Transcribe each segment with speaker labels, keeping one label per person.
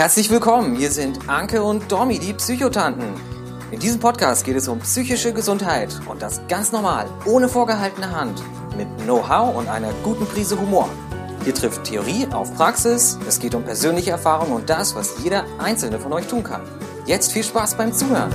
Speaker 1: Herzlich willkommen, hier sind Anke und Domi, die Psychotanten. In diesem Podcast geht es um psychische Gesundheit und das ganz normal, ohne vorgehaltene Hand, mit Know-how und einer guten Prise Humor. Hier trifft Theorie auf Praxis, es geht um persönliche Erfahrung und das, was jeder einzelne von euch tun kann. Jetzt viel Spaß beim Zuhören.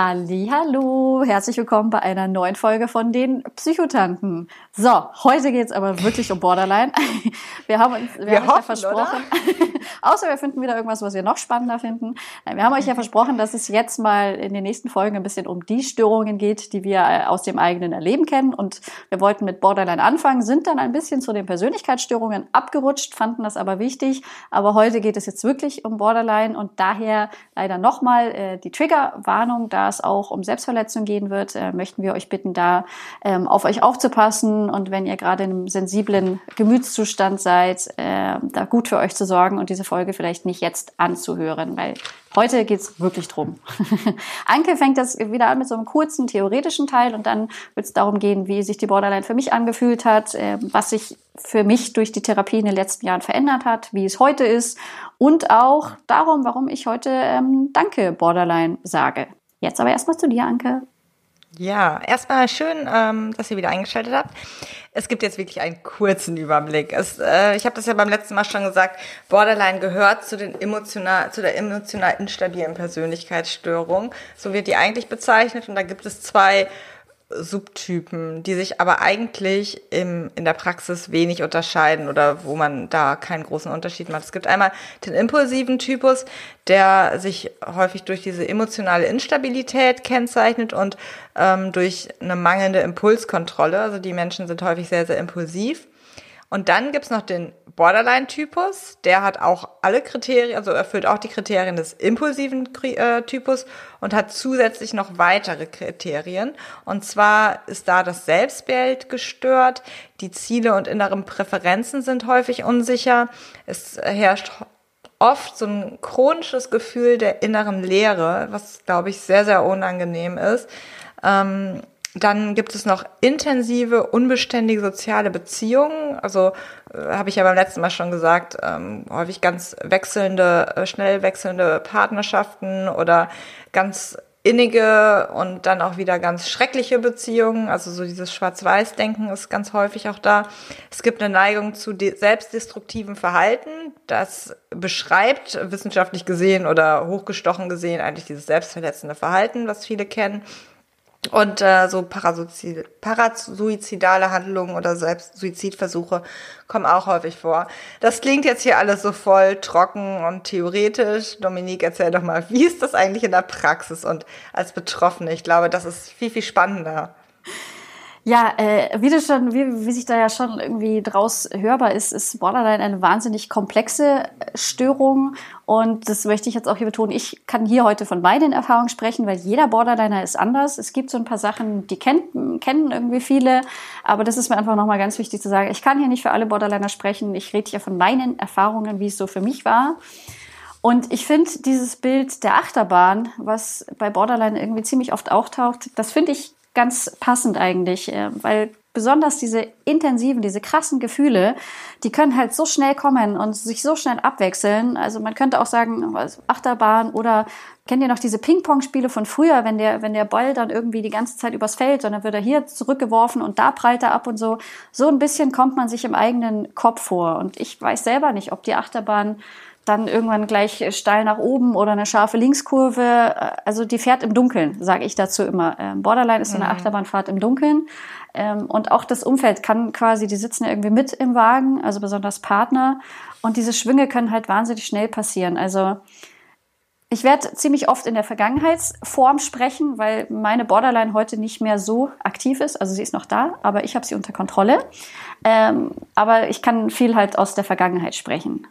Speaker 2: Hallo, herzlich willkommen bei einer neuen Folge von den Psychotanten. So, heute geht's aber wirklich um Borderline. Wir haben uns, wir, wir haben hoffen, ja versprochen, außer wir finden wieder irgendwas, was wir noch spannender finden. Wir haben euch ja versprochen, dass es jetzt mal in den nächsten Folgen ein bisschen um die Störungen geht, die wir äh, aus dem eigenen Erleben kennen. Und wir wollten mit Borderline anfangen, sind dann ein bisschen zu den Persönlichkeitsstörungen abgerutscht, fanden das aber wichtig. Aber heute geht es jetzt wirklich um Borderline und daher leider nochmal äh, die Triggerwarnung, da es auch um Selbstverletzung gehen wird, äh, möchten wir euch bitten, da ähm, auf euch aufzupassen und wenn ihr gerade in einem sensiblen Gemütszustand seid, äh, da gut für euch zu sorgen und diese Folge vielleicht nicht jetzt anzuhören, weil heute geht's wirklich drum. Anke fängt das wieder an mit so einem kurzen theoretischen Teil und dann wird es darum gehen, wie sich die Borderline für mich angefühlt hat, äh, was sich für mich durch die Therapie in den letzten Jahren verändert hat, wie es heute ist und auch darum, warum ich heute ähm, Danke Borderline sage. Jetzt aber erstmal zu dir, Anke.
Speaker 3: Ja, erstmal schön, ähm, dass ihr wieder eingeschaltet habt. Es gibt jetzt wirklich einen kurzen Überblick. Es, äh, ich habe das ja beim letzten Mal schon gesagt. Borderline gehört zu den emotional, zu der emotional instabilen Persönlichkeitsstörung. So wird die eigentlich bezeichnet. Und da gibt es zwei Subtypen, die sich aber eigentlich im, in der Praxis wenig unterscheiden oder wo man da keinen großen Unterschied macht. Es gibt einmal den impulsiven Typus, der sich häufig durch diese emotionale Instabilität kennzeichnet und ähm, durch eine mangelnde Impulskontrolle. Also die Menschen sind häufig sehr, sehr impulsiv. Und dann gibt's noch den Borderline-Typus. Der hat auch alle Kriterien, also erfüllt auch die Kriterien des impulsiven äh, Typus und hat zusätzlich noch weitere Kriterien. Und zwar ist da das Selbstbild gestört, die Ziele und inneren Präferenzen sind häufig unsicher. Es herrscht oft so ein chronisches Gefühl der inneren Leere, was, glaube ich, sehr, sehr unangenehm ist. Ähm, dann gibt es noch intensive, unbeständige soziale Beziehungen. Also äh, habe ich ja beim letzten Mal schon gesagt, ähm, häufig ganz wechselnde, äh, schnell wechselnde Partnerschaften oder ganz innige und dann auch wieder ganz schreckliche Beziehungen. Also so dieses Schwarz-Weiß-Denken ist ganz häufig auch da. Es gibt eine Neigung zu selbstdestruktivem Verhalten. Das beschreibt wissenschaftlich gesehen oder hochgestochen gesehen eigentlich dieses selbstverletzende Verhalten, was viele kennen. Und äh, so parasuizidale Handlungen oder selbst Suizidversuche kommen auch häufig vor. Das klingt jetzt hier alles so voll trocken und theoretisch. Dominique, erzähl doch mal, wie ist das eigentlich in der Praxis und als Betroffene? Ich glaube, das ist viel, viel spannender.
Speaker 2: Ja, äh, wie, du schon, wie, wie sich da ja schon irgendwie draus hörbar ist, ist Borderline eine wahnsinnig komplexe Störung. Und das möchte ich jetzt auch hier betonen. Ich kann hier heute von meinen Erfahrungen sprechen, weil jeder Borderliner ist anders. Es gibt so ein paar Sachen, die kennt, kennen irgendwie viele. Aber das ist mir einfach nochmal ganz wichtig zu sagen. Ich kann hier nicht für alle Borderliner sprechen. Ich rede hier von meinen Erfahrungen, wie es so für mich war. Und ich finde dieses Bild der Achterbahn, was bei Borderline irgendwie ziemlich oft auftaucht, das finde ich ganz passend eigentlich, äh, weil besonders diese intensiven, diese krassen Gefühle, die können halt so schnell kommen und sich so schnell abwechseln. Also man könnte auch sagen, Achterbahn oder kennt ihr noch diese Ping-Pong-Spiele von früher, wenn der, wenn der Ball dann irgendwie die ganze Zeit übers Feld und dann wird er hier zurückgeworfen und da prallt er ab und so. So ein bisschen kommt man sich im eigenen Kopf vor. Und ich weiß selber nicht, ob die Achterbahn dann irgendwann gleich steil nach oben oder eine scharfe Linkskurve. Also die fährt im Dunkeln, sage ich dazu immer. Ähm, Borderline ist so eine mhm. Achterbahnfahrt im Dunkeln. Ähm, und auch das Umfeld kann quasi, die sitzen ja irgendwie mit im Wagen, also besonders Partner. Und diese Schwünge können halt wahnsinnig schnell passieren. Also ich werde ziemlich oft in der Vergangenheitsform sprechen, weil meine Borderline heute nicht mehr so aktiv ist. Also sie ist noch da, aber ich habe sie unter Kontrolle. Ähm, aber ich kann viel halt aus der Vergangenheit sprechen.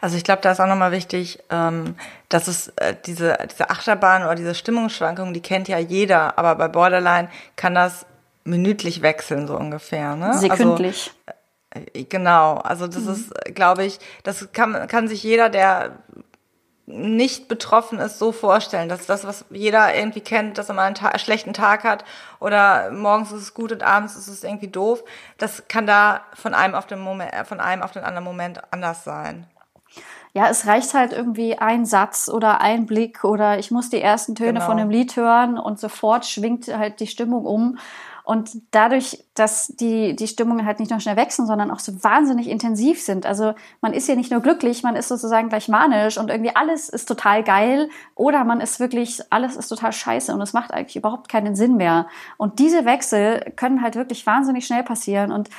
Speaker 3: Also ich glaube, da ist auch nochmal wichtig, ähm, dass es äh, diese, diese Achterbahn oder diese Stimmungsschwankungen, die kennt ja jeder, aber bei Borderline kann das minütlich wechseln, so ungefähr. Ne?
Speaker 2: Sekündlich.
Speaker 3: Also, genau, also das mhm. ist, glaube ich, das kann, kann sich jeder, der nicht betroffen ist, so vorstellen. dass das, was jeder irgendwie kennt, dass er mal einen, Ta schlechten Tag hat oder morgens ist es gut und abends ist es irgendwie doof. Das kann da von einem auf den Moment, von einem auf den anderen Moment anders sein.
Speaker 2: Ja, es reicht halt irgendwie ein Satz oder ein Blick oder ich muss die ersten Töne genau. von einem Lied hören und sofort schwingt halt die Stimmung um. Und dadurch, dass die, die Stimmungen halt nicht nur schnell wechseln, sondern auch so wahnsinnig intensiv sind. Also man ist ja nicht nur glücklich, man ist sozusagen gleich manisch und irgendwie alles ist total geil oder man ist wirklich, alles ist total scheiße und es macht eigentlich überhaupt keinen Sinn mehr. Und diese Wechsel können halt wirklich wahnsinnig schnell passieren und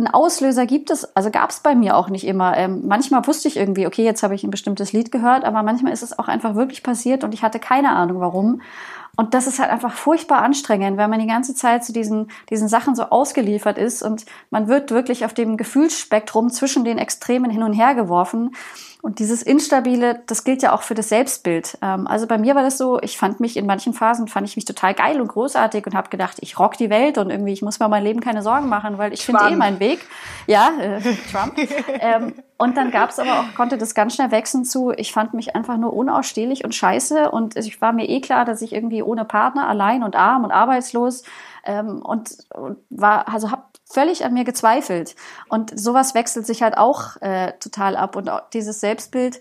Speaker 2: ein Auslöser gibt es, also gab es bei mir auch nicht immer. Ähm, manchmal wusste ich irgendwie, okay, jetzt habe ich ein bestimmtes Lied gehört, aber manchmal ist es auch einfach wirklich passiert und ich hatte keine Ahnung warum. Und das ist halt einfach furchtbar anstrengend, weil man die ganze Zeit zu diesen, diesen Sachen so ausgeliefert ist und man wird wirklich auf dem Gefühlsspektrum zwischen den Extremen hin und her geworfen. Und dieses Instabile, das gilt ja auch für das Selbstbild. Ähm, also bei mir war das so, ich fand mich in manchen Phasen, fand ich mich total geil und großartig und habe gedacht, ich rock die Welt und irgendwie, ich muss mir mein Leben keine Sorgen machen, weil ich finde eh meinen Weg. Ja, äh, Trump. ähm, und dann gab es aber auch, konnte das ganz schnell wechseln zu, ich fand mich einfach nur unausstehlich und scheiße und ich war mir eh klar, dass ich irgendwie ohne Partner, allein und arm und arbeitslos ähm, und, und war, also habe völlig an mir gezweifelt. Und sowas wechselt sich halt auch äh, total ab. Und dieses Selbstbild,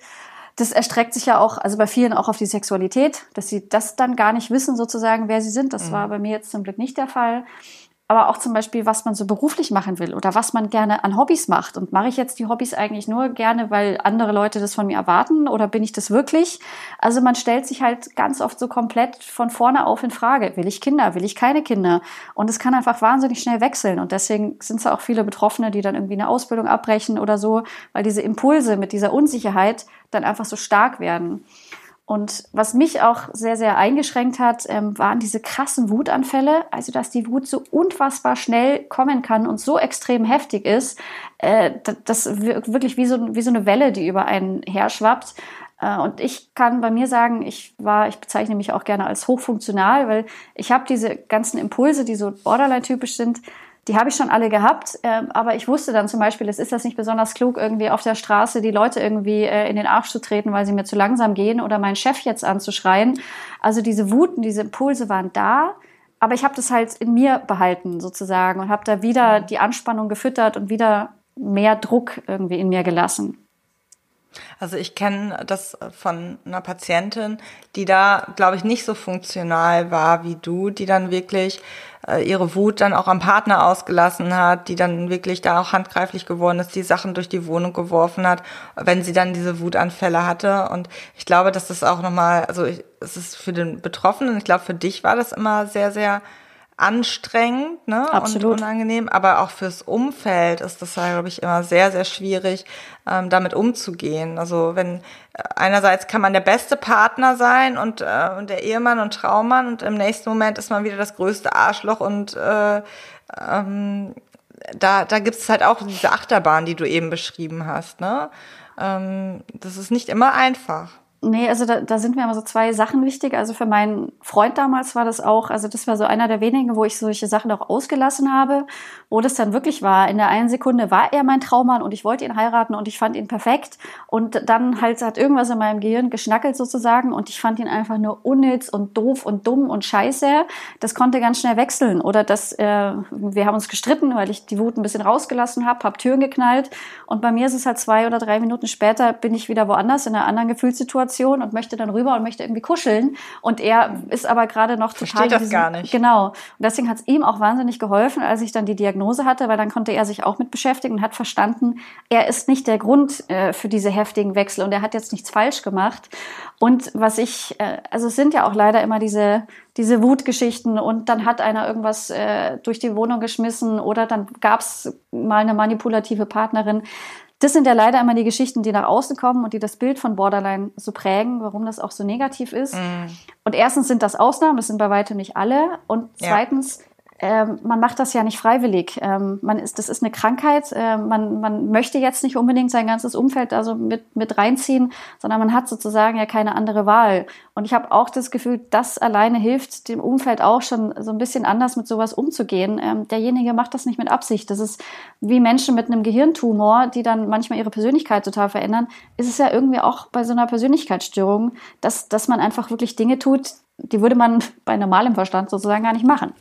Speaker 2: das erstreckt sich ja auch, also bei vielen auch auf die Sexualität, dass sie das dann gar nicht wissen, sozusagen, wer sie sind. Das mhm. war bei mir jetzt zum Glück nicht der Fall aber auch zum Beispiel, was man so beruflich machen will oder was man gerne an Hobbys macht. Und mache ich jetzt die Hobbys eigentlich nur gerne, weil andere Leute das von mir erwarten oder bin ich das wirklich? Also man stellt sich halt ganz oft so komplett von vorne auf in Frage. Will ich Kinder? Will ich keine Kinder? Und es kann einfach wahnsinnig schnell wechseln. Und deswegen sind es auch viele Betroffene, die dann irgendwie eine Ausbildung abbrechen oder so, weil diese Impulse mit dieser Unsicherheit dann einfach so stark werden. Und was mich auch sehr, sehr eingeschränkt hat, ähm, waren diese krassen Wutanfälle. Also, dass die Wut so unfassbar schnell kommen kann und so extrem heftig ist, äh, das wirklich wie so, wie so eine Welle, die über einen herschwappt. Äh, und ich kann bei mir sagen, ich war, ich bezeichne mich auch gerne als hochfunktional, weil ich habe diese ganzen Impulse, die so borderline-typisch sind, die habe ich schon alle gehabt, äh, aber ich wusste dann zum Beispiel, es ist das nicht besonders klug, irgendwie auf der Straße die Leute irgendwie äh, in den Arsch zu treten, weil sie mir zu langsam gehen oder meinen Chef jetzt anzuschreien. Also diese Wuten, diese Impulse waren da, aber ich habe das halt in mir behalten sozusagen und habe da wieder die Anspannung gefüttert und wieder mehr Druck irgendwie in mir gelassen.
Speaker 3: Also ich kenne das von einer Patientin, die da, glaube ich, nicht so funktional war wie du, die dann wirklich äh, ihre Wut dann auch am Partner ausgelassen hat, die dann wirklich da auch handgreiflich geworden ist, die Sachen durch die Wohnung geworfen hat, wenn sie dann diese Wutanfälle hatte. Und ich glaube, dass das auch nochmal, also es ist für den Betroffenen, ich glaube, für dich war das immer sehr, sehr anstrengend ne?
Speaker 2: Absolut.
Speaker 3: und unangenehm, aber auch fürs Umfeld ist das, glaube ich, immer sehr, sehr schwierig, ähm, damit umzugehen. Also wenn äh, einerseits kann man der beste Partner sein und, äh, und der Ehemann und Traummann und im nächsten Moment ist man wieder das größte Arschloch und äh, ähm, da, da gibt es halt auch diese Achterbahn, die du eben beschrieben hast. Ne? Ähm, das ist nicht immer einfach.
Speaker 2: Nee, also da, da sind mir immer so zwei Sachen wichtig. Also für meinen Freund damals war das auch, also das war so einer der wenigen, wo ich solche Sachen auch ausgelassen habe, wo das dann wirklich war. In der einen Sekunde war er mein Traummann und ich wollte ihn heiraten und ich fand ihn perfekt. Und dann halt hat irgendwas in meinem Gehirn geschnackelt sozusagen und ich fand ihn einfach nur unnütz und doof und dumm und scheiße. Das konnte ganz schnell wechseln. Oder dass äh, wir haben uns gestritten, weil ich die Wut ein bisschen rausgelassen habe, habe Türen geknallt. Und bei mir ist es halt zwei oder drei Minuten später bin ich wieder woanders in einer anderen Gefühlssituation Situation und möchte dann rüber und möchte irgendwie kuscheln. Und er ist aber gerade noch total.
Speaker 3: Versteht das gar nicht.
Speaker 2: Genau. Und deswegen hat es ihm auch wahnsinnig geholfen, als ich dann die Diagnose hatte, weil dann konnte er sich auch mit beschäftigen und hat verstanden, er ist nicht der Grund äh, für diese heftigen Wechsel und er hat jetzt nichts falsch gemacht. Und was ich, äh, also es sind ja auch leider immer diese diese Wutgeschichten und dann hat einer irgendwas äh, durch die Wohnung geschmissen oder dann gab es mal eine manipulative Partnerin. Das sind ja leider immer die Geschichten, die nach außen kommen und die das Bild von Borderline so prägen, warum das auch so negativ ist. Mm. Und erstens sind das Ausnahmen, das sind bei weitem nicht alle. Und zweitens, ähm, man macht das ja nicht freiwillig. Ähm, man ist, das ist eine Krankheit. Äh, man, man möchte jetzt nicht unbedingt sein ganzes Umfeld also mit, mit reinziehen, sondern man hat sozusagen ja keine andere Wahl. Und ich habe auch das Gefühl, das alleine hilft dem Umfeld auch schon so ein bisschen anders mit sowas umzugehen. Ähm, derjenige macht das nicht mit Absicht. Das ist wie Menschen mit einem Gehirntumor, die dann manchmal ihre Persönlichkeit total verändern. Ist es ja irgendwie auch bei so einer Persönlichkeitsstörung, dass, dass man einfach wirklich Dinge tut, die würde man bei normalem Verstand sozusagen gar nicht machen.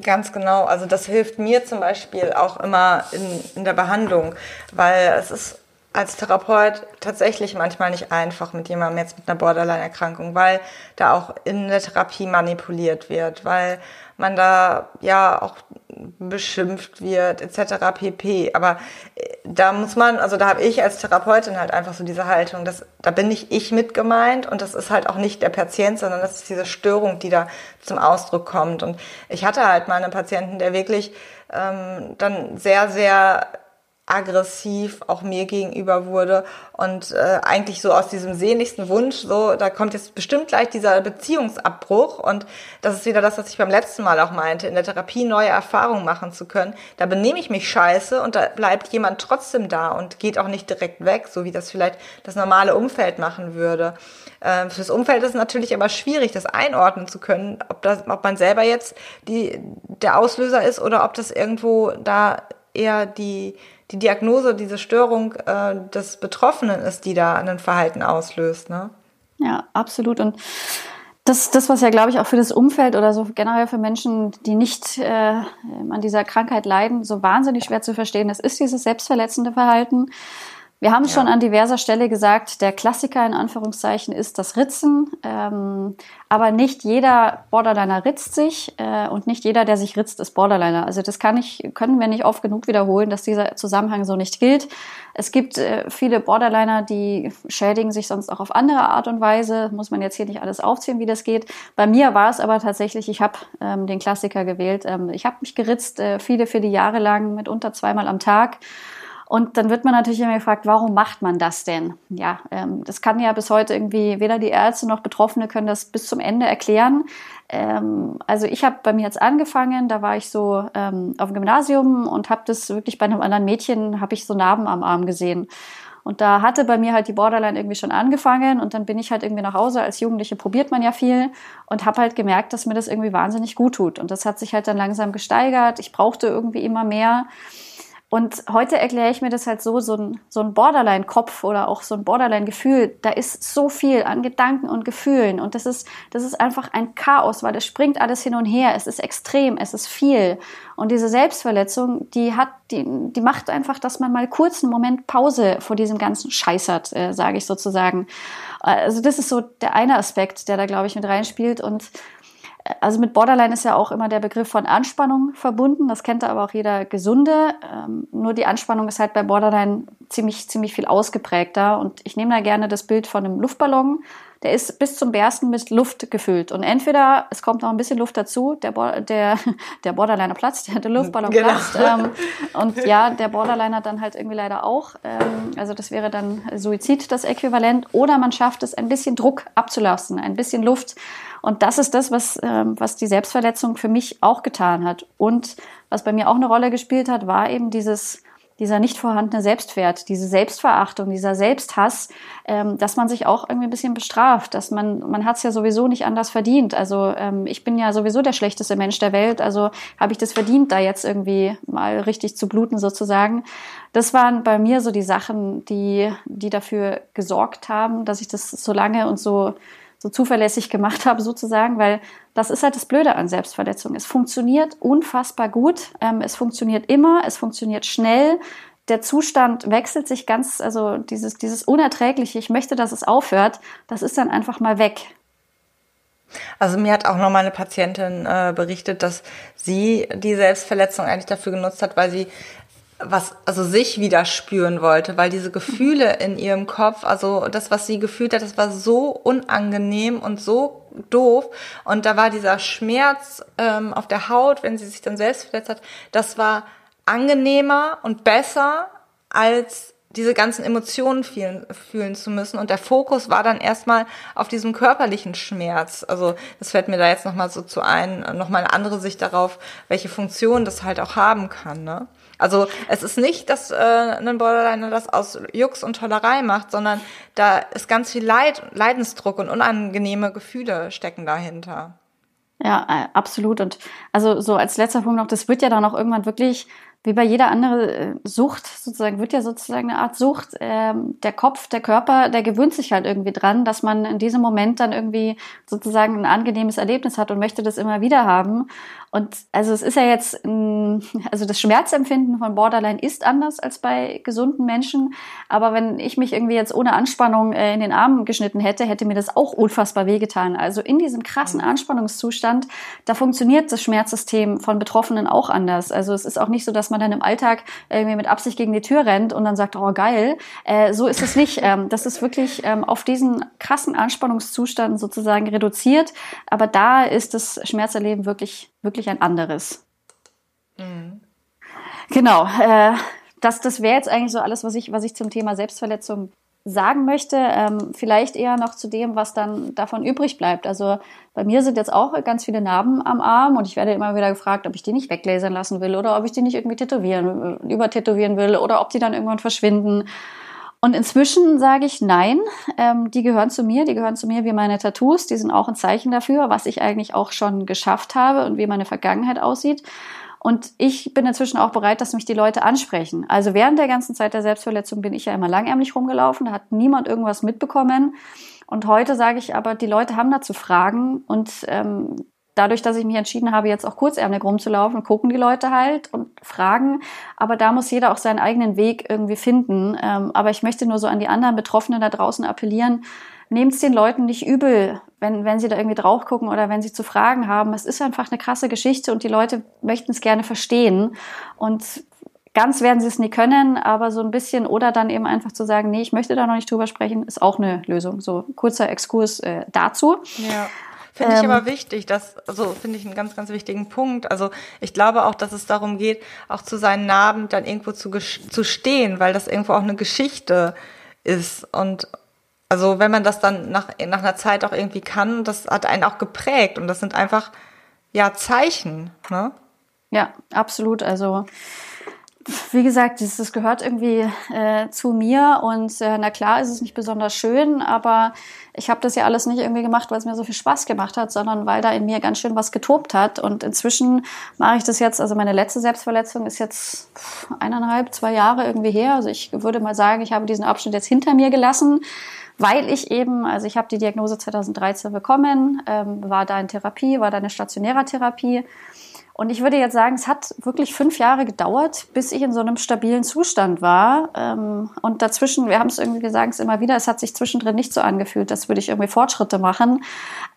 Speaker 3: Ganz genau. Also das hilft mir zum Beispiel auch immer in, in der Behandlung, weil es ist als Therapeut tatsächlich manchmal nicht einfach mit jemandem jetzt mit einer Borderline-Erkrankung, weil da auch in der Therapie manipuliert wird, weil man da ja auch beschimpft wird etc. pp. Aber äh, da muss man, also da habe ich als Therapeutin halt einfach so diese Haltung, dass da bin nicht ich mit gemeint und das ist halt auch nicht der Patient, sondern das ist diese Störung, die da zum Ausdruck kommt. Und ich hatte halt mal einen Patienten, der wirklich ähm, dann sehr, sehr aggressiv auch mir gegenüber wurde und äh, eigentlich so aus diesem sehnlichsten Wunsch, so da kommt jetzt bestimmt gleich dieser Beziehungsabbruch und das ist wieder das, was ich beim letzten Mal auch meinte, in der Therapie neue Erfahrungen machen zu können. Da benehme ich mich scheiße und da bleibt jemand trotzdem da und geht auch nicht direkt weg, so wie das vielleicht das normale Umfeld machen würde. Äh, fürs Umfeld ist es natürlich aber schwierig, das einordnen zu können, ob das, ob man selber jetzt die der Auslöser ist oder ob das irgendwo da eher die die Diagnose, diese Störung äh, des Betroffenen ist, die da ein Verhalten auslöst. Ne?
Speaker 2: Ja, absolut. Und das, das, was ja, glaube ich, auch für das Umfeld oder so generell für Menschen, die nicht äh, an dieser Krankheit leiden, so wahnsinnig schwer zu verstehen ist, ist dieses selbstverletzende Verhalten. Wir haben ja. schon an diverser Stelle gesagt, der Klassiker in Anführungszeichen ist das Ritzen. Ähm, aber nicht jeder Borderliner ritzt sich äh, und nicht jeder, der sich ritzt, ist Borderliner. Also das kann ich, können wir nicht oft genug wiederholen, dass dieser Zusammenhang so nicht gilt. Es gibt äh, viele Borderliner, die schädigen sich sonst auch auf andere Art und Weise. Muss man jetzt hier nicht alles aufzählen, wie das geht. Bei mir war es aber tatsächlich, ich habe ähm, den Klassiker gewählt. Ähm, ich habe mich geritzt, äh, viele, viele Jahre lang, mitunter zweimal am Tag. Und dann wird man natürlich immer gefragt, warum macht man das denn? Ja, ähm, das kann ja bis heute irgendwie weder die Ärzte noch Betroffene können das bis zum Ende erklären. Ähm, also ich habe bei mir jetzt angefangen, da war ich so ähm, auf dem Gymnasium und habe das wirklich bei einem anderen Mädchen, habe ich so Narben am Arm gesehen. Und da hatte bei mir halt die Borderline irgendwie schon angefangen und dann bin ich halt irgendwie nach Hause. Als Jugendliche probiert man ja viel und habe halt gemerkt, dass mir das irgendwie wahnsinnig gut tut. Und das hat sich halt dann langsam gesteigert. Ich brauchte irgendwie immer mehr. Und heute erkläre ich mir das halt so, so ein, so ein Borderline-Kopf oder auch so ein Borderline-Gefühl, da ist so viel an Gedanken und Gefühlen und das ist, das ist einfach ein Chaos, weil das springt alles hin und her, es ist extrem, es ist viel. Und diese Selbstverletzung, die hat, die, die macht einfach, dass man mal kurz einen Moment Pause vor diesem ganzen Scheiß hat, äh, sage ich sozusagen. Also das ist so der eine Aspekt, der da, glaube ich, mit reinspielt und also mit Borderline ist ja auch immer der Begriff von Anspannung verbunden. Das kennt aber auch jeder Gesunde. Ähm, nur die Anspannung ist halt bei Borderline ziemlich, ziemlich viel ausgeprägter. Und ich nehme da gerne das Bild von einem Luftballon. Der ist bis zum Bersten mit Luft gefüllt. Und entweder es kommt noch ein bisschen Luft dazu, der, Bo der, der Borderliner platzt, der, der Luftballon genau. platzt. Ähm, und ja, der Borderliner dann halt irgendwie leider auch. Ähm, also das wäre dann Suizid das Äquivalent. Oder man schafft es, ein bisschen Druck abzulassen, ein bisschen Luft. Und das ist das, was, ähm, was die Selbstverletzung für mich auch getan hat. Und was bei mir auch eine Rolle gespielt hat, war eben dieses, dieser nicht vorhandene Selbstwert, diese Selbstverachtung, dieser Selbsthass, ähm, dass man sich auch irgendwie ein bisschen bestraft, dass man, man hat es ja sowieso nicht anders verdient. Also ähm, ich bin ja sowieso der schlechteste Mensch der Welt, also habe ich das verdient, da jetzt irgendwie mal richtig zu bluten sozusagen. Das waren bei mir so die Sachen, die, die dafür gesorgt haben, dass ich das so lange und so so zuverlässig gemacht habe sozusagen, weil das ist halt das Blöde an Selbstverletzung. Es funktioniert unfassbar gut, ähm, es funktioniert immer, es funktioniert schnell. Der Zustand wechselt sich ganz, also dieses, dieses Unerträgliche, ich möchte, dass es aufhört, das ist dann einfach mal weg.
Speaker 3: Also mir hat auch noch mal eine Patientin äh, berichtet, dass sie die Selbstverletzung eigentlich dafür genutzt hat, weil sie was, also sich wieder spüren wollte, weil diese Gefühle in ihrem Kopf, also das, was sie gefühlt hat, das war so unangenehm und so doof. Und da war dieser Schmerz ähm, auf der Haut, wenn sie sich dann selbst verletzt hat, das war angenehmer und besser als diese ganzen Emotionen fühlen, fühlen zu müssen. Und der Fokus war dann erstmal auf diesem körperlichen Schmerz. Also das fällt mir da jetzt nochmal so zu ein, nochmal eine andere Sicht darauf, welche Funktion das halt auch haben kann. Ne? Also es ist nicht, dass äh, ein Borderliner das aus Jux und Tollerei macht, sondern da ist ganz viel Leid, Leidensdruck und unangenehme Gefühle stecken dahinter.
Speaker 2: Ja, äh, absolut. Und also so als letzter Punkt noch, das wird ja dann auch irgendwann wirklich wie bei jeder anderen äh, Sucht sozusagen, wird ja sozusagen eine Art Sucht. Ähm, der Kopf, der Körper, der gewöhnt sich halt irgendwie dran, dass man in diesem Moment dann irgendwie sozusagen ein angenehmes Erlebnis hat und möchte das immer wieder haben. Und also es ist ja jetzt, also das Schmerzempfinden von Borderline ist anders als bei gesunden Menschen. Aber wenn ich mich irgendwie jetzt ohne Anspannung äh, in den Arm geschnitten hätte, hätte mir das auch unfassbar wehgetan. Also in diesem krassen mhm. Anspannungszustand, da funktioniert das Schmerzsystem von Betroffenen auch anders. Also es ist auch nicht so, dass man dann im Alltag irgendwie mit Absicht gegen die Tür rennt und dann sagt, oh geil. Äh, so ist es nicht. Ähm, das ist wirklich ähm, auf diesen krassen Anspannungszustand sozusagen reduziert. Aber da ist das Schmerzerleben wirklich wirklich ein anderes. Mhm. Genau. Äh, das das wäre jetzt eigentlich so alles, was ich, was ich zum Thema Selbstverletzung sagen möchte. Ähm, vielleicht eher noch zu dem, was dann davon übrig bleibt. Also bei mir sind jetzt auch ganz viele Narben am Arm und ich werde immer wieder gefragt, ob ich die nicht weglasern lassen will oder ob ich die nicht irgendwie tätowieren, übertätowieren will oder ob die dann irgendwann verschwinden. Und inzwischen sage ich nein, ähm, die gehören zu mir, die gehören zu mir wie meine Tattoos, die sind auch ein Zeichen dafür, was ich eigentlich auch schon geschafft habe und wie meine Vergangenheit aussieht. Und ich bin inzwischen auch bereit, dass mich die Leute ansprechen. Also während der ganzen Zeit der Selbstverletzung bin ich ja immer langärmlich rumgelaufen, da hat niemand irgendwas mitbekommen. Und heute sage ich aber, die Leute haben dazu Fragen und ähm, dadurch, dass ich mich entschieden habe, jetzt auch kurzärmlich rumzulaufen, gucken die Leute halt und fragen. Aber da muss jeder auch seinen eigenen Weg irgendwie finden. Ähm, aber ich möchte nur so an die anderen Betroffenen da draußen appellieren. Nehmt es den Leuten nicht übel, wenn, wenn sie da irgendwie drauf gucken oder wenn sie zu Fragen haben. Es ist einfach eine krasse Geschichte und die Leute möchten es gerne verstehen. Und ganz werden sie es nie können, aber so ein bisschen oder dann eben einfach zu sagen, nee, ich möchte da noch nicht drüber sprechen, ist auch eine Lösung. So kurzer Exkurs äh, dazu.
Speaker 3: Ja. Finde ich ähm, aber wichtig, das, also finde ich einen ganz, ganz wichtigen Punkt. Also ich glaube auch, dass es darum geht, auch zu seinen Narben dann irgendwo zu, zu stehen, weil das irgendwo auch eine Geschichte ist. Und also wenn man das dann nach, nach einer Zeit auch irgendwie kann, das hat einen auch geprägt und das sind einfach ja Zeichen. Ne?
Speaker 2: Ja, absolut. Also wie gesagt, das, gehört irgendwie äh, zu mir und äh, na klar ist es nicht besonders schön, aber ich habe das ja alles nicht irgendwie gemacht, weil es mir so viel Spaß gemacht hat, sondern weil da in mir ganz schön was getobt hat. Und inzwischen mache ich das jetzt, also meine letzte Selbstverletzung ist jetzt eineinhalb, zwei Jahre irgendwie her. Also ich würde mal sagen, ich habe diesen Abschnitt jetzt hinter mir gelassen weil ich eben, also ich habe die Diagnose 2013 bekommen, ähm, war da in Therapie, war da eine stationäre Therapie und ich würde jetzt sagen, es hat wirklich fünf Jahre gedauert, bis ich in so einem stabilen Zustand war. Ähm, und dazwischen, wir haben es irgendwie gesagt, es immer wieder, es hat sich zwischendrin nicht so angefühlt, dass würde ich irgendwie Fortschritte machen.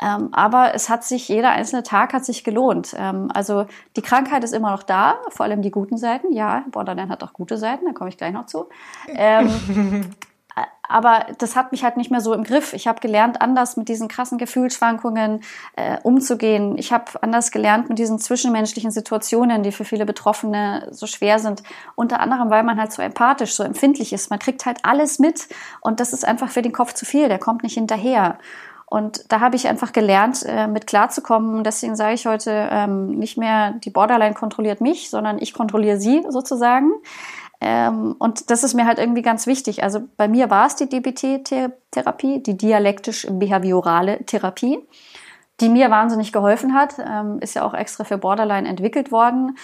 Speaker 2: Ähm, aber es hat sich, jeder einzelne Tag hat sich gelohnt. Ähm, also die Krankheit ist immer noch da, vor allem die guten Seiten. Ja, Borderline hat auch gute Seiten, da komme ich gleich noch zu. aber das hat mich halt nicht mehr so im Griff. Ich habe gelernt, anders mit diesen krassen Gefühlsschwankungen äh, umzugehen. Ich habe anders gelernt mit diesen zwischenmenschlichen Situationen, die für viele Betroffene so schwer sind. Unter anderem, weil man halt so empathisch, so empfindlich ist. Man kriegt halt alles mit und das ist einfach für den Kopf zu viel. Der kommt nicht hinterher. Und da habe ich einfach gelernt, äh, mit klarzukommen. Deswegen sage ich heute ähm, nicht mehr, die Borderline kontrolliert mich, sondern ich kontrolliere sie sozusagen. Ähm, und das ist mir halt irgendwie ganz wichtig. Also bei mir war es die DBT-Therapie, die dialektisch-behaviorale Therapie, die mir wahnsinnig geholfen hat. Ähm, ist ja auch extra für Borderline entwickelt worden.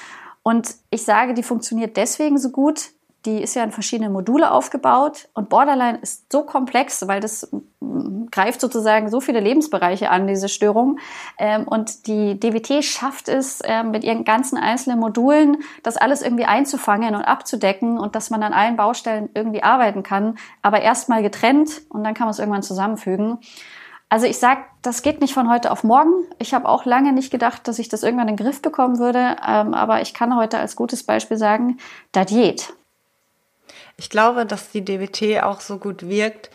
Speaker 2: Und ich sage, die funktioniert deswegen so gut, die ist ja in verschiedene Module aufgebaut und Borderline ist so komplex, weil das mm, greift sozusagen so viele Lebensbereiche an, diese Störung. Ähm, und die DWT schafft es ähm, mit ihren ganzen einzelnen Modulen, das alles irgendwie einzufangen und abzudecken und dass man an allen Baustellen irgendwie arbeiten kann, aber erstmal getrennt und dann kann man es irgendwann zusammenfügen. Also ich sag, das geht nicht von heute auf morgen. Ich habe auch lange nicht gedacht, dass ich das irgendwann in den Griff bekommen würde, ähm, aber ich kann heute als gutes Beispiel sagen, das geht.
Speaker 3: Ich glaube, dass die DBT auch so gut wirkt,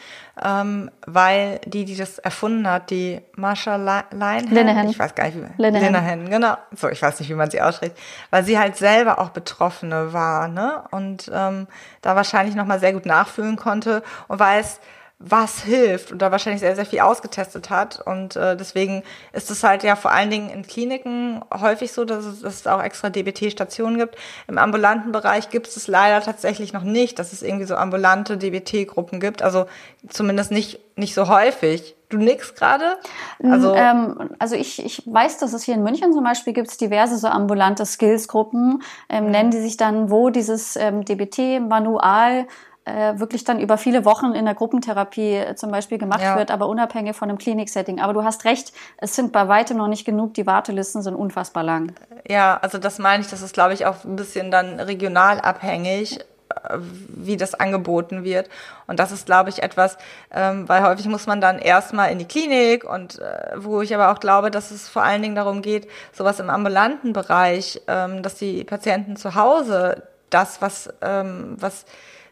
Speaker 3: ähm, weil die, die das erfunden hat, die Marsha Linehan,
Speaker 2: Linehan.
Speaker 3: ich weiß gar nicht, wie Linehan. Linehan, genau, so, ich weiß nicht, wie man sie ausspricht, weil sie halt selber auch Betroffene war, ne, und ähm, da wahrscheinlich nochmal sehr gut nachfühlen konnte. Und weiß, was hilft und da wahrscheinlich sehr, sehr viel ausgetestet hat. Und äh, deswegen ist es halt ja vor allen Dingen in Kliniken häufig so, dass es, dass es auch extra DBT-Stationen gibt. Im ambulanten Bereich gibt es es leider tatsächlich noch nicht, dass es irgendwie so ambulante DBT-Gruppen gibt. Also zumindest nicht, nicht so häufig. Du nix gerade?
Speaker 2: Also, ähm, also ich, ich weiß, dass es hier in München zum Beispiel gibt es diverse so ambulante Skills-Gruppen, ähm, mhm. nennen die sich dann, wo dieses ähm, DBT-Manual äh, wirklich dann über viele Wochen in der Gruppentherapie äh, zum Beispiel gemacht ja. wird, aber unabhängig von einem Kliniksetting. Aber du hast recht, es sind bei weitem noch nicht genug, die Wartelisten sind unfassbar lang.
Speaker 3: Ja, also das meine ich, das ist, glaube ich, auch ein bisschen dann regional abhängig äh, wie das angeboten wird. Und das ist, glaube ich, etwas, ähm, weil häufig muss man dann erstmal in die Klinik und äh, wo ich aber auch glaube, dass es vor allen Dingen darum geht, sowas im ambulanten Bereich, ähm, dass die Patienten zu Hause das, was, ähm, was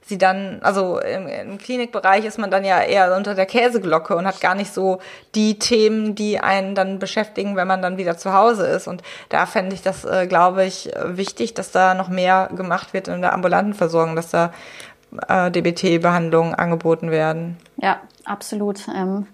Speaker 3: sie dann, also im, im Klinikbereich ist man dann ja eher unter der Käseglocke und hat gar nicht so die Themen, die einen dann beschäftigen, wenn man dann wieder zu Hause ist. Und da fände ich das, äh, glaube ich, wichtig, dass da noch mehr gemacht wird in der ambulanten Versorgung, dass da äh, DBT-Behandlungen angeboten werden.
Speaker 2: Ja, Absolut. Ähm,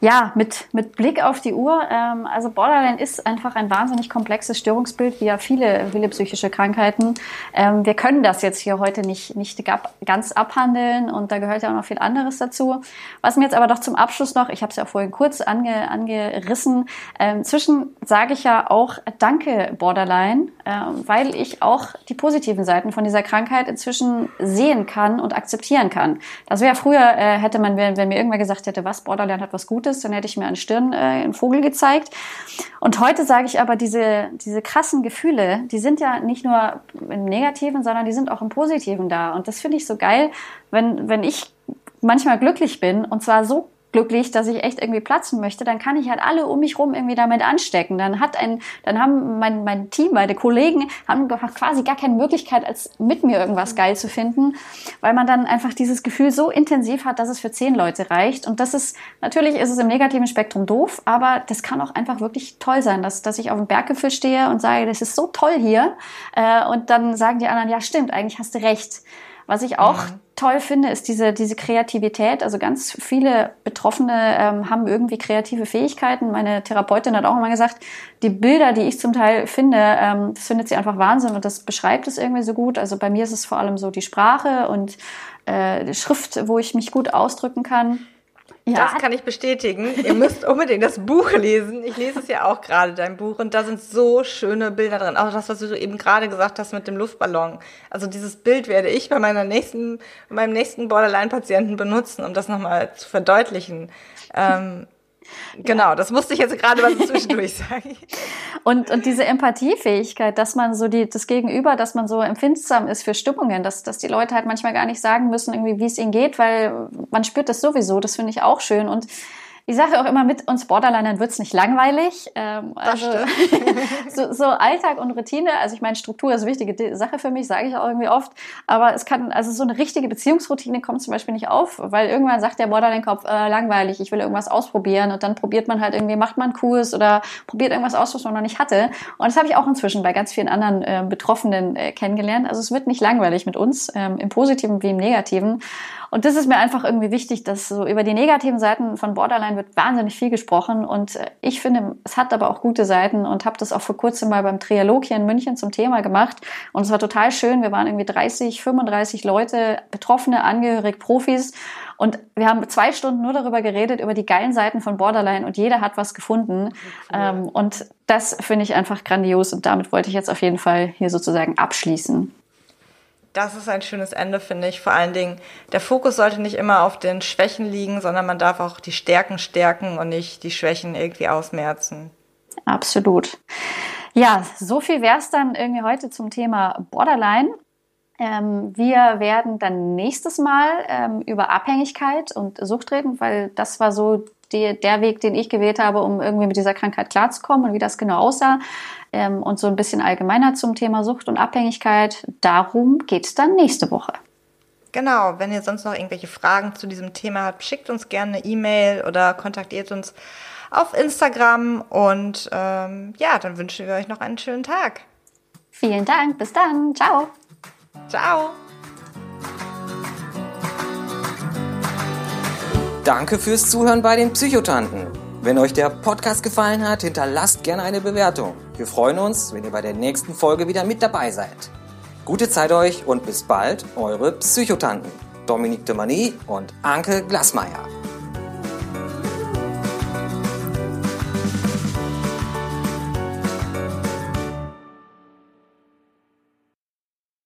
Speaker 2: ja, mit, mit Blick auf die Uhr. Ähm, also Borderline ist einfach ein wahnsinnig komplexes Störungsbild, wie ja viele, viele psychische Krankheiten. Ähm, wir können das jetzt hier heute nicht, nicht ganz abhandeln und da gehört ja auch noch viel anderes dazu. Was mir jetzt aber doch zum Abschluss noch, ich habe es ja vorhin kurz ange, angerissen, ähm, zwischen sage ich ja auch Danke Borderline, ähm, weil ich auch die positiven Seiten von dieser Krankheit inzwischen sehen kann und akzeptieren kann. Das wäre früher, äh, hätte man, wenn, wenn mir irgendwann gesagt hätte, was, Borderline hat was Gutes, dann hätte ich mir an Stirn äh, einen Vogel gezeigt. Und heute sage ich aber, diese, diese krassen Gefühle, die sind ja nicht nur im Negativen, sondern die sind auch im Positiven da. Und das finde ich so geil, wenn, wenn ich manchmal glücklich bin und zwar so glücklich, dass ich echt irgendwie platzen möchte, dann kann ich halt alle um mich rum irgendwie damit anstecken. Dann hat ein, dann haben mein, mein Team, meine Kollegen haben quasi gar keine Möglichkeit, als mit mir irgendwas geil zu finden, weil man dann einfach dieses Gefühl so intensiv hat, dass es für zehn Leute reicht. Und das ist, natürlich ist es im negativen Spektrum doof, aber das kann auch einfach wirklich toll sein, dass, dass ich auf dem Berggipfel stehe und sage, das ist so toll hier. Äh, und dann sagen die anderen, ja stimmt, eigentlich hast du recht. Was ich auch mhm. toll finde, ist diese, diese Kreativität. Also ganz viele Betroffene ähm, haben irgendwie kreative Fähigkeiten. Meine Therapeutin hat auch immer gesagt, die Bilder, die ich zum Teil finde, ähm, das findet sie einfach Wahnsinn und das beschreibt es irgendwie so gut. Also bei mir ist es vor allem so die Sprache und äh, die Schrift, wo ich mich gut ausdrücken kann.
Speaker 3: Ja. Das kann ich bestätigen. Ihr müsst unbedingt das Buch lesen. Ich lese es ja auch gerade, dein Buch. Und da sind so schöne Bilder drin. Auch das, was du eben gerade gesagt hast mit dem Luftballon. Also dieses Bild werde ich bei meiner nächsten, meinem nächsten Borderline-Patienten benutzen, um das nochmal zu verdeutlichen. Ähm, Genau, das musste ich jetzt gerade mal zwischendurch sagen.
Speaker 2: Und, und diese Empathiefähigkeit, dass man so die, das Gegenüber, dass man so empfindsam ist für Stimmungen, dass, dass die Leute halt manchmal gar nicht sagen müssen, irgendwie, wie es ihnen geht, weil man spürt das sowieso. Das finde ich auch schön. Und ich sage auch immer, mit uns Borderlinern wird's nicht langweilig. Ähm, also so, so Alltag und Routine, also ich meine, Struktur ist eine wichtige Sache für mich, sage ich auch irgendwie oft. Aber es kann, also so eine richtige Beziehungsroutine kommt zum Beispiel nicht auf, weil irgendwann sagt der Borderline-Kopf, äh, langweilig, ich will irgendwas ausprobieren und dann probiert man halt irgendwie, macht man einen Kurs oder probiert irgendwas aus, was man noch nicht hatte. Und das habe ich auch inzwischen bei ganz vielen anderen äh, Betroffenen äh, kennengelernt. Also es wird nicht langweilig mit uns, ähm, im Positiven wie im Negativen. Und das ist mir einfach irgendwie wichtig, dass so über die negativen Seiten von Borderline wird wahnsinnig viel gesprochen. Und äh, ich finde, es hat aber auch gute Seiten und habe das auch vor kurzem mal beim Trialog hier in München zum Thema gemacht. Und es war total schön. Wir waren irgendwie 30, 35 Leute, Betroffene, Angehörige, Profis. Und wir haben zwei Stunden nur darüber geredet, über die geilen Seiten von Borderline und jeder hat was gefunden. Ähm, und das finde ich einfach grandios und damit wollte ich jetzt auf jeden Fall hier sozusagen abschließen.
Speaker 3: Das ist ein schönes Ende, finde ich. Vor allen Dingen, der Fokus sollte nicht immer auf den Schwächen liegen, sondern man darf auch die Stärken stärken und nicht die Schwächen irgendwie ausmerzen.
Speaker 2: Absolut. Ja, so viel wäre es dann irgendwie heute zum Thema Borderline. Ähm, wir werden dann nächstes Mal ähm, über Abhängigkeit und Sucht reden, weil das war so die, der Weg, den ich gewählt habe, um irgendwie mit dieser Krankheit klarzukommen und wie das genau aussah. Ähm, und so ein bisschen allgemeiner zum Thema Sucht und Abhängigkeit. Darum geht es dann nächste Woche.
Speaker 3: genau, wenn ihr sonst noch irgendwelche Fragen zu diesem Thema habt, schickt uns gerne eine E-Mail oder kontaktiert uns auf Instagram. Und ähm, ja, dann wünschen wir euch noch einen schönen Tag.
Speaker 2: Vielen Dank. Bis dann. Ciao.
Speaker 3: Ciao.
Speaker 1: Danke fürs Zuhören bei den Psychotanten. Wenn euch der Podcast gefallen hat, hinterlasst gerne eine Bewertung. Wir freuen uns, wenn ihr bei der nächsten Folge wieder mit dabei seid. Gute Zeit euch und bis bald, eure Psychotanten. Dominique de Mani und Anke Glasmeier.